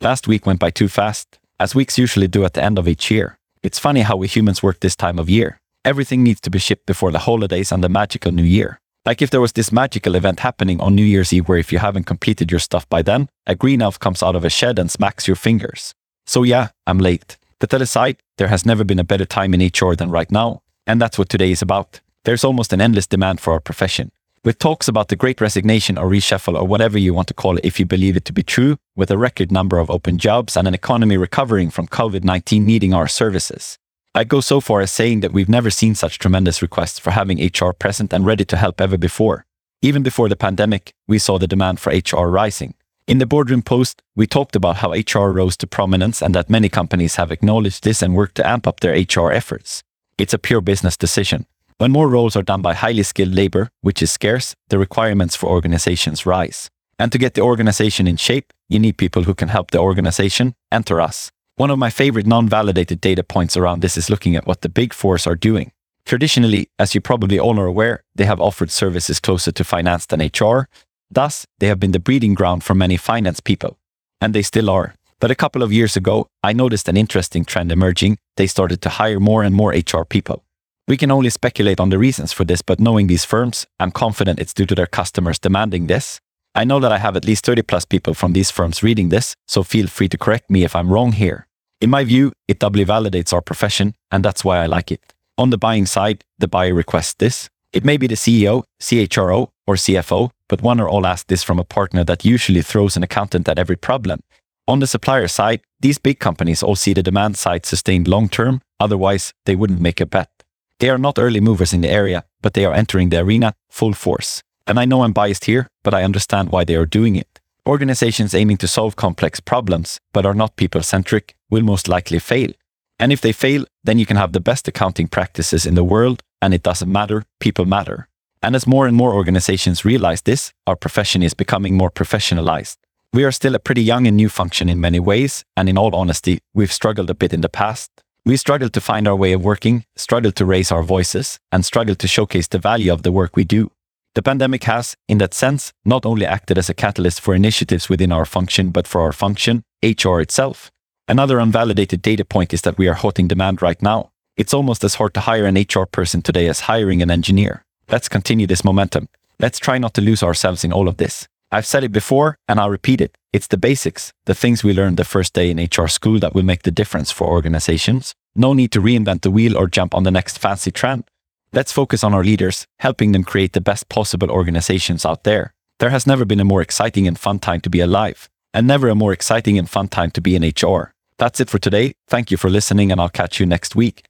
Last week went by too fast, as weeks usually do at the end of each year. It's funny how we humans work this time of year. Everything needs to be shipped before the holidays and the magical new year. Like if there was this magical event happening on New Year's Eve where if you haven't completed your stuff by then, a green elf comes out of a shed and smacks your fingers. So yeah, I'm late. But that aside, there has never been a better time in HR than right now, and that's what today is about. There's almost an endless demand for our profession. With talks about the great resignation or reshuffle or whatever you want to call it if you believe it to be true, with a record number of open jobs and an economy recovering from COVID 19 needing our services. I go so far as saying that we've never seen such tremendous requests for having HR present and ready to help ever before. Even before the pandemic, we saw the demand for HR rising. In the boardroom post, we talked about how HR rose to prominence and that many companies have acknowledged this and worked to amp up their HR efforts. It's a pure business decision. When more roles are done by highly skilled labor, which is scarce, the requirements for organizations rise. And to get the organization in shape, you need people who can help the organization enter us. One of my favorite non validated data points around this is looking at what the big fours are doing. Traditionally, as you probably all are aware, they have offered services closer to finance than HR. Thus, they have been the breeding ground for many finance people. And they still are. But a couple of years ago, I noticed an interesting trend emerging. They started to hire more and more HR people. We can only speculate on the reasons for this, but knowing these firms, I'm confident it's due to their customers demanding this. I know that I have at least 30 plus people from these firms reading this, so feel free to correct me if I'm wrong here. In my view, it doubly validates our profession, and that's why I like it. On the buying side, the buyer requests this. It may be the CEO, CHRO, or CFO, but one or all ask this from a partner that usually throws an accountant at every problem. On the supplier side, these big companies all see the demand side sustained long term, otherwise, they wouldn't make a bet. They are not early movers in the area, but they are entering the arena full force. And I know I'm biased here, but I understand why they are doing it. Organizations aiming to solve complex problems, but are not people centric, will most likely fail. And if they fail, then you can have the best accounting practices in the world, and it doesn't matter, people matter. And as more and more organizations realize this, our profession is becoming more professionalized. We are still a pretty young and new function in many ways, and in all honesty, we've struggled a bit in the past, we struggle to find our way of working, struggle to raise our voices, and struggle to showcase the value of the work we do. The pandemic has, in that sense, not only acted as a catalyst for initiatives within our function, but for our function, HR itself. Another unvalidated data point is that we are hot in demand right now. It's almost as hard to hire an HR person today as hiring an engineer. Let's continue this momentum. Let's try not to lose ourselves in all of this. I've said it before and I'll repeat it. It's the basics, the things we learned the first day in HR school that will make the difference for organizations. No need to reinvent the wheel or jump on the next fancy trend. Let's focus on our leaders, helping them create the best possible organizations out there. There has never been a more exciting and fun time to be alive, and never a more exciting and fun time to be in HR. That's it for today. Thank you for listening, and I'll catch you next week.